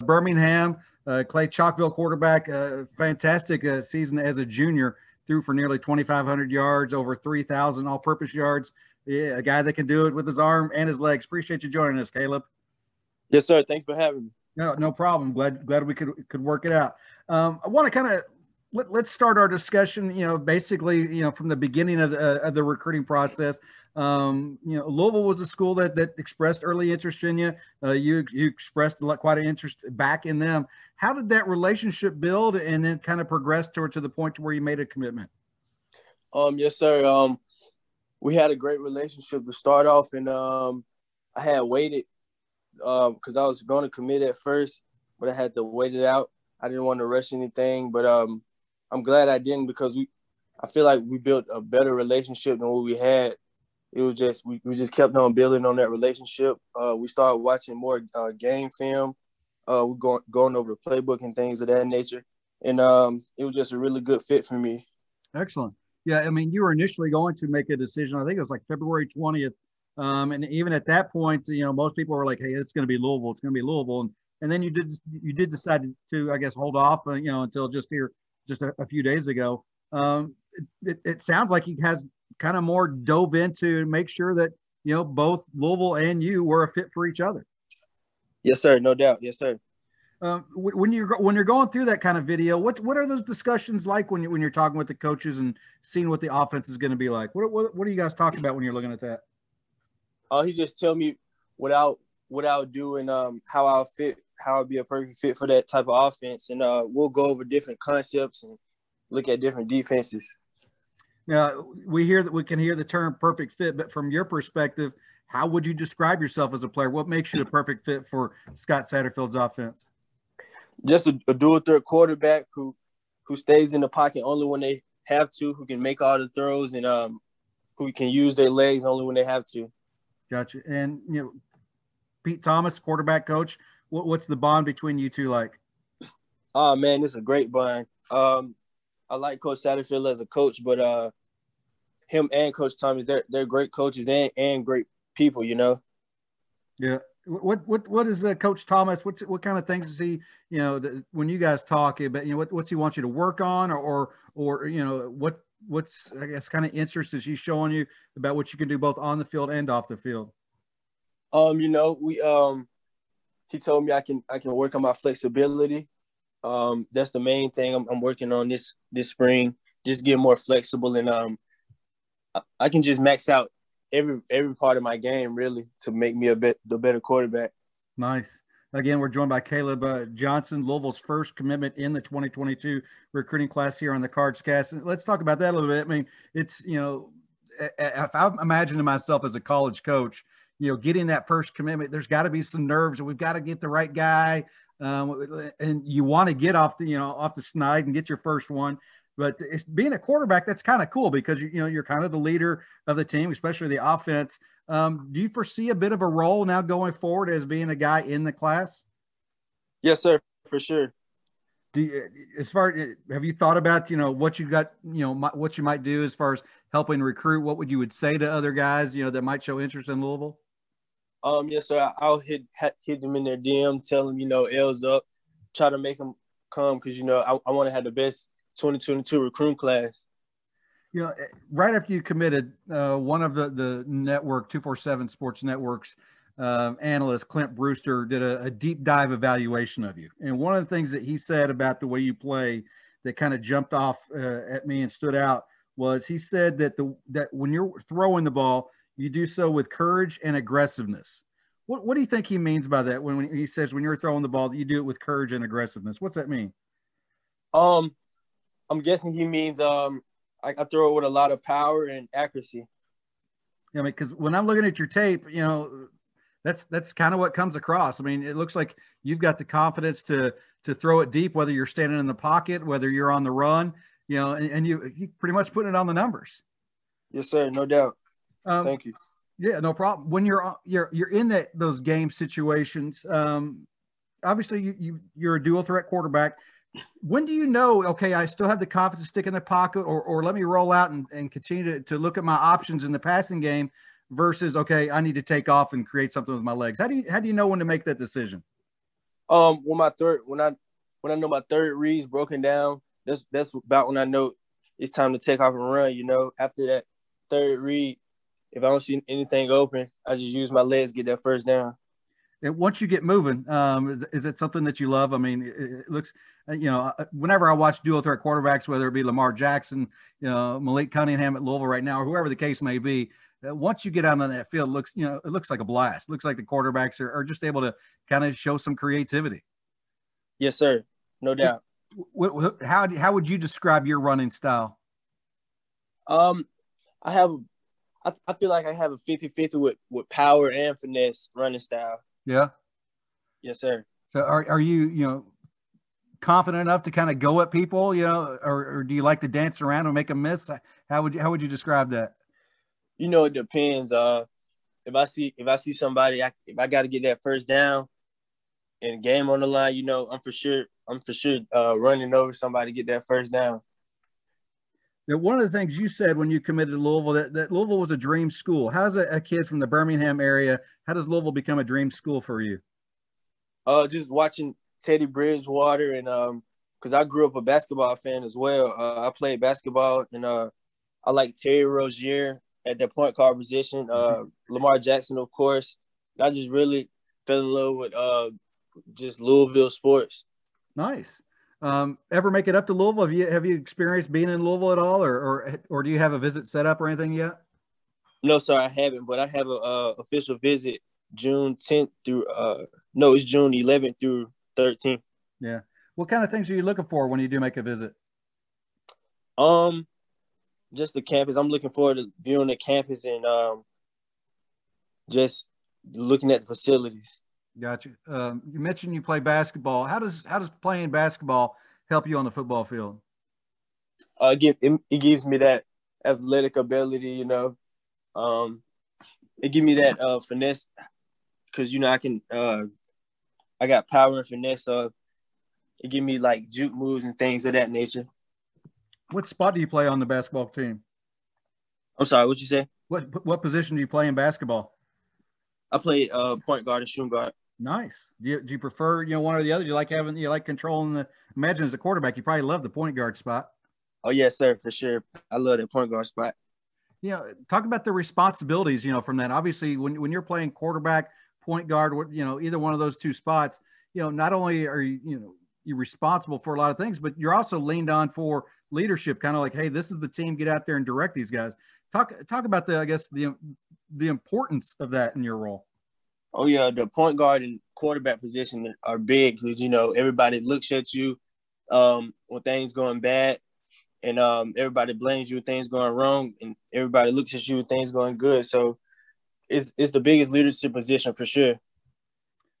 Birmingham. Uh, Clay Chalkville, quarterback, uh, fantastic uh, season as a junior. Threw for nearly 2,500 yards, over 3,000 all-purpose yards. Yeah, a guy that can do it with his arm and his legs. Appreciate you joining us, Caleb. Yes, sir. Thanks for having me. No, no problem. Glad glad we could could work it out. Um, I want to kind of let, us start our discussion. You know, basically, you know, from the beginning of the, uh, of the recruiting process. Um, you know, Louisville was a school that that expressed early interest in you. Uh, you you expressed quite an interest back in them. How did that relationship build and then kind of progress toward to the point to where you made a commitment? Um, yes, sir. Um, we had a great relationship to start off, and um, I had waited because um, I was going to commit at first, but I had to wait it out. I didn't want to rush anything, but um, I'm glad I didn't because we, I feel like we built a better relationship than what we had. It was just we, we just kept on building on that relationship. Uh, we started watching more uh, game film. Uh, we going going over the playbook and things of that nature, and um, it was just a really good fit for me. Excellent. Yeah, I mean, you were initially going to make a decision. I think it was like February 20th um, and even at that point, you know, most people were like, "Hey, it's going to be Louisville. It's going to be Louisville." And, and then you did you did decide to, I guess, hold off, uh, you know, until just here, just a, a few days ago. Um, it, it, sounds like he has kind of more dove into make sure that you know both Louisville and you were a fit for each other. Yes, sir. No doubt. Yes, sir. Um, when you're when you're going through that kind of video, what what are those discussions like when you when you're talking with the coaches and seeing what the offense is going to be like? What, what what are you guys talking about when you're looking at that? uh, he just tell me without without doing um how I'll fit how I'll be a perfect fit for that type of offense, and uh, we'll go over different concepts and look at different defenses. Now we hear that we can hear the term perfect fit, but from your perspective, how would you describe yourself as a player? What makes you a perfect fit for Scott Satterfield's offense? Just a, a dual threat quarterback who who stays in the pocket only when they have to, who can make all the throws, and um, who can use their legs only when they have to. Gotcha. And you know, Pete Thomas, quarterback coach. What, what's the bond between you two like? Oh man, it's a great bond. Um, I like Coach Satterfield as a coach, but uh, him and Coach Thomas, they're they're great coaches and and great people. You know. Yeah. What what what is uh, Coach Thomas? What's what kind of things does he? You know, when you guys talk about, you know, what what's he want you to work on, or or, or you know, what what's I guess kind of interest is he showing you about what you can do both on the field and off the field? Um, you know, we um he told me I can I can work on my flexibility. Um, that's the main thing I'm, I'm working on this this spring. Just get more flexible and um I, can just max out every every part of my game really to make me a bit the better quarterback. Nice. Again, we're joined by Caleb uh, Johnson, Louisville's first commitment in the 2022 recruiting class here on the Cards Cast. And let's talk about that a little bit. I mean, it's, you know, if I'm imagining myself as a college coach, you know, getting that first commitment, there's got to be some nerves. We've got to get the right guy. Um, and you want to get off the, you know, off the snide and get your first one. But it's, being a quarterback, that's kind of cool because you, you know you're kind of the leader of the team, especially the offense. Um, do you foresee a bit of a role now going forward as being a guy in the class? Yes, sir, for sure. Do you, as far have you thought about you know what you got you know what you might do as far as helping recruit? What would you would say to other guys you know that might show interest in Louisville? Um, yes, sir. I'll hit hit them in their DM, tell them you know L's up, try to make them come because you know I, I want to have the best 2022 recruit class. You know, right after you committed, uh, one of the the network 247 Sports Networks uh, analyst Clint Brewster did a, a, deep dive evaluation of you, and one of the things that he said about the way you play that kind of jumped off uh, at me and stood out was he said that the that when you're throwing the ball, you do so with courage and aggressiveness. What what do you think he means by that when, when he says when you're throwing the ball that you do it with courage and aggressiveness? What's that mean? Um, I'm guessing he means um I, I throw it with a lot of power and accuracy. Yeah, I mean, because when I'm looking at your tape, you know, that's that's kind of what comes across. I mean, it looks like you've got the confidence to to throw it deep, whether you're standing in the pocket, whether you're on the run, you know, and, and you you pretty much putting it on the numbers. Yes, sir. No doubt. Um, Thank you. Yeah, no problem. When you're you're you're in that those game situations, um, obviously you, you you're a dual threat quarterback when do you know okay i still have the confidence to stick in the pocket or, or let me roll out and, and continue to, to look at my options in the passing game versus okay i need to take off and create something with my legs how do you how do you know when to make that decision Um, when my third, when I when I know my third read's broken down, that's that's about when I know it's time to take off and run. You know, after that third read, if I don't see anything open, I just use my legs get that first down. And once you get moving, um, is, is it something that you love? I mean, it, it looks, uh, you know, uh, whenever I watch dual threat quarterbacks, whether it be Lamar Jackson, you know, Malik Cunningham at Louisville right now, or whoever the case may be, uh, once you get out on that field, looks, you know, it looks like a blast. It looks like the quarterbacks are, are just able to kind of show some creativity. Yes, sir. No doubt. What, what, how, how would you describe your running style? Um, I have, I, I feel like I have a 50 50 with, with power and finesse running style. Yeah. Yes, sir. So are, are you, you know, confident enough to kind of go at people, you know, or, or do you like to dance around and make a miss? How would you, how would you describe that? You know, it depends. Uh, if I see, if I see somebody, I, if I got to get that first down and game on the line, you know, I'm for sure, I'm for sure uh, running over somebody get that first down. Now, one of the things you said when you committed to Louisville that, that Louisville was a dream school. How's a, a kid from the Birmingham area? How does Louisville become a dream school for you? Uh, just watching Teddy Bridgewater and um, because I grew up a basketball fan as well. Uh, I played basketball and uh, I like Terry Rozier at the point guard position. Uh, mm-hmm. Lamar Jackson, of course. I just really fell in love with uh, just Louisville sports. Nice. Um, ever make it up to Louisville? Have you have you experienced being in Louisville at all, or or or do you have a visit set up or anything yet? No, sir, I haven't. But I have a uh, official visit June 10th through uh no, it's June 11th through 13th. Yeah. What kind of things are you looking for when you do make a visit? Um, just the campus. I'm looking forward to viewing the campus and um, just looking at the facilities. Gotcha. Um, you mentioned you play basketball. How does how does playing basketball help you on the football field? Uh, it, it, it gives me that athletic ability, you know. Um, it gives me that uh, finesse because you know I can uh, I got power and finesse, so it give me like juke moves and things of that nature. What spot do you play on the basketball team? I'm sorry, what you say? What what position do you play in basketball? I play uh, point guard and shooting guard. Nice. Do you, do you prefer, you know, one or the other? Do you like having, you like controlling the, imagine as a quarterback, you probably love the point guard spot. Oh, yes, sir, for sure. I love that point guard spot. You know, talk about the responsibilities, you know, from that. Obviously, when, when you're playing quarterback, point guard, you know, either one of those two spots, you know, not only are you, you know, you're responsible for a lot of things, but you're also leaned on for leadership, kind of like, hey, this is the team, get out there and direct these guys. Talk talk about the, I guess, the the importance of that in your role. Oh yeah, the point guard and quarterback position are big because you know everybody looks at you um, when things going bad, and um, everybody blames you when things going wrong, and everybody looks at you when things going good. So it's it's the biggest leadership position for sure.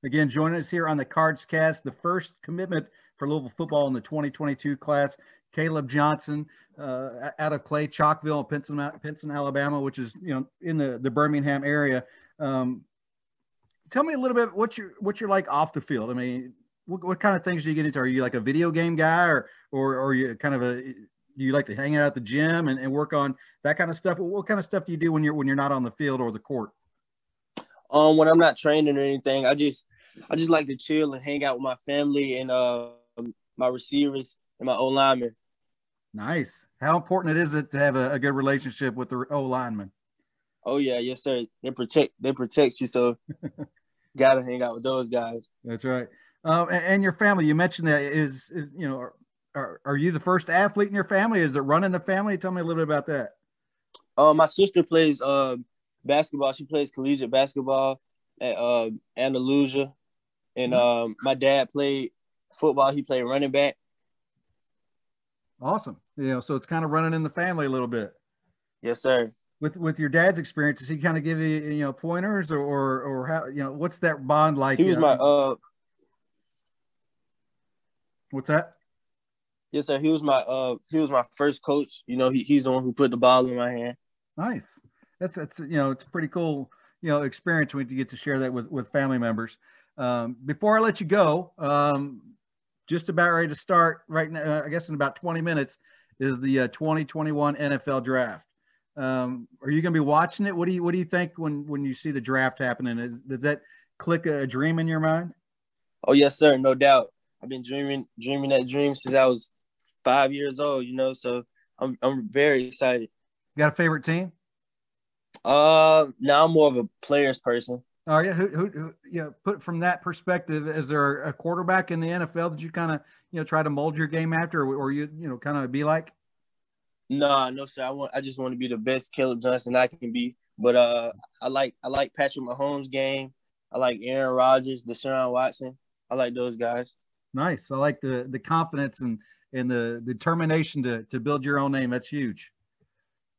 Again, joining us here on the Cards Cast, the first commitment for Louisville football in the 2022 class, Caleb Johnson, uh, out of Clay Chalkville, Pinson, Pinson, Alabama, which is you know in the the Birmingham area. Um, tell me a little bit what you're what you're like off the field. I mean, what, what kind of things do you get into? Are you like a video game guy, or or, or are you kind of a do you like to hang out at the gym and, and work on that kind of stuff? What kind of stuff do you do when you're when you're not on the field or the court? Um, when I'm not training or anything, I just I just like to chill and hang out with my family and uh my receivers and my O linemen. Nice. How important it is it to have a, a good relationship with the O lineman? Oh yeah, yes sir. They protect they protect you, so gotta hang out with those guys. That's right. Um, and, and, your family, you mentioned that is is you know, are are you the first athlete in your family? Is it running the family? Tell me a little bit about that. Uh, my sister plays uh basketball. She plays collegiate basketball at uh Andalusia, and mm-hmm. um, my dad played football. He played running back. Awesome. You know, so it's kind of running in the family a little bit. Yes, sir with with your dad's experience, does he kind of give you you know pointers or or, or how you know what's that bond like? He was my uh. What's that? Yes, sir. He was my uh he was my first coach. You know, he, he's the one who put the ball in my hand. Nice. That's that's you know it's a pretty cool you know experience when you get to share that with with family members. Um, before I let you go, um, just about ready to start right now. Uh, I guess in about 20 minutes is the uh, 2021 NFL Draft. Um, are you going to be watching it? What do you What do you think when when you see the draft happening? Is, does that click a dream in your mind? Oh yes, sir, no doubt. I've been dreaming dreaming that dream since I was five years old. You know, so I'm I'm very excited. You got a favorite team? Uh, now I'm more of a players person. Oh yeah, who, who, who you know, put from that perspective, is there a quarterback in the NFL that you kind of you know try to mold your game after, or, or you you know kind of be like? No, no, sir. I want. I just want to be the best Caleb Johnson I can be. But uh, I like I like Patrick Mahomes' game. I like Aaron Rodgers, Deshaun Watson. I like those guys. Nice. I like the the confidence and and the determination to to build your own name. That's huge.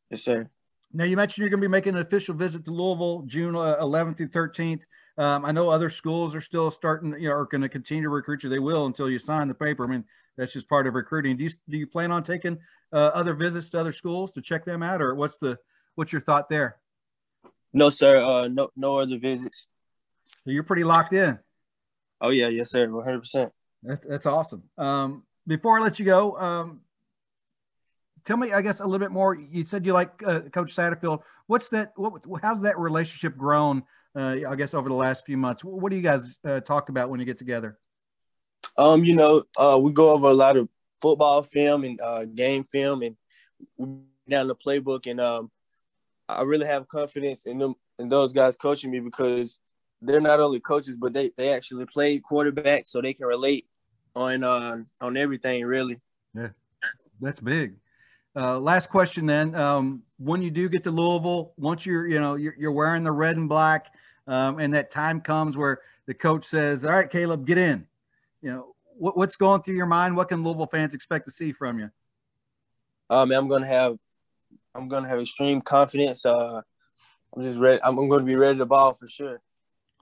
Yes, sir. Now you mentioned you're going to be making an official visit to Louisville June 11th uh, through 13th. Um, I know other schools are still starting, you know, are going to continue to recruit you. They will until you sign the paper. I mean, that's just part of recruiting. Do you do you plan on taking uh, other visits to other schools to check them out, or what's the what's your thought there? No, sir. Uh, no, no other visits. So you're pretty locked in. Oh yeah, yes, sir. 100. percent That's that's awesome. Um, before I let you go, um, tell me, I guess, a little bit more. You said you like uh, Coach Satterfield. What's that? What, how's that relationship grown? Uh, I guess over the last few months. What do you guys uh, talk about when you get together? Um, you know, uh, we go over a lot of football film and uh, game film, and down the playbook. And um, I really have confidence in them and those guys coaching me because they're not only coaches, but they they actually played quarterback, so they can relate on uh, on everything really. Yeah, that's big. Uh, last question then. Um, when you do get to Louisville, once you're you know you're, you're wearing the red and black, um, and that time comes where the coach says, "All right, Caleb, get in." You know, what, what's going through your mind? What can Louisville fans expect to see from you? Um, I'm gonna have, I'm gonna have extreme confidence. Uh, I'm just ready. I'm, I'm to be ready to ball for sure.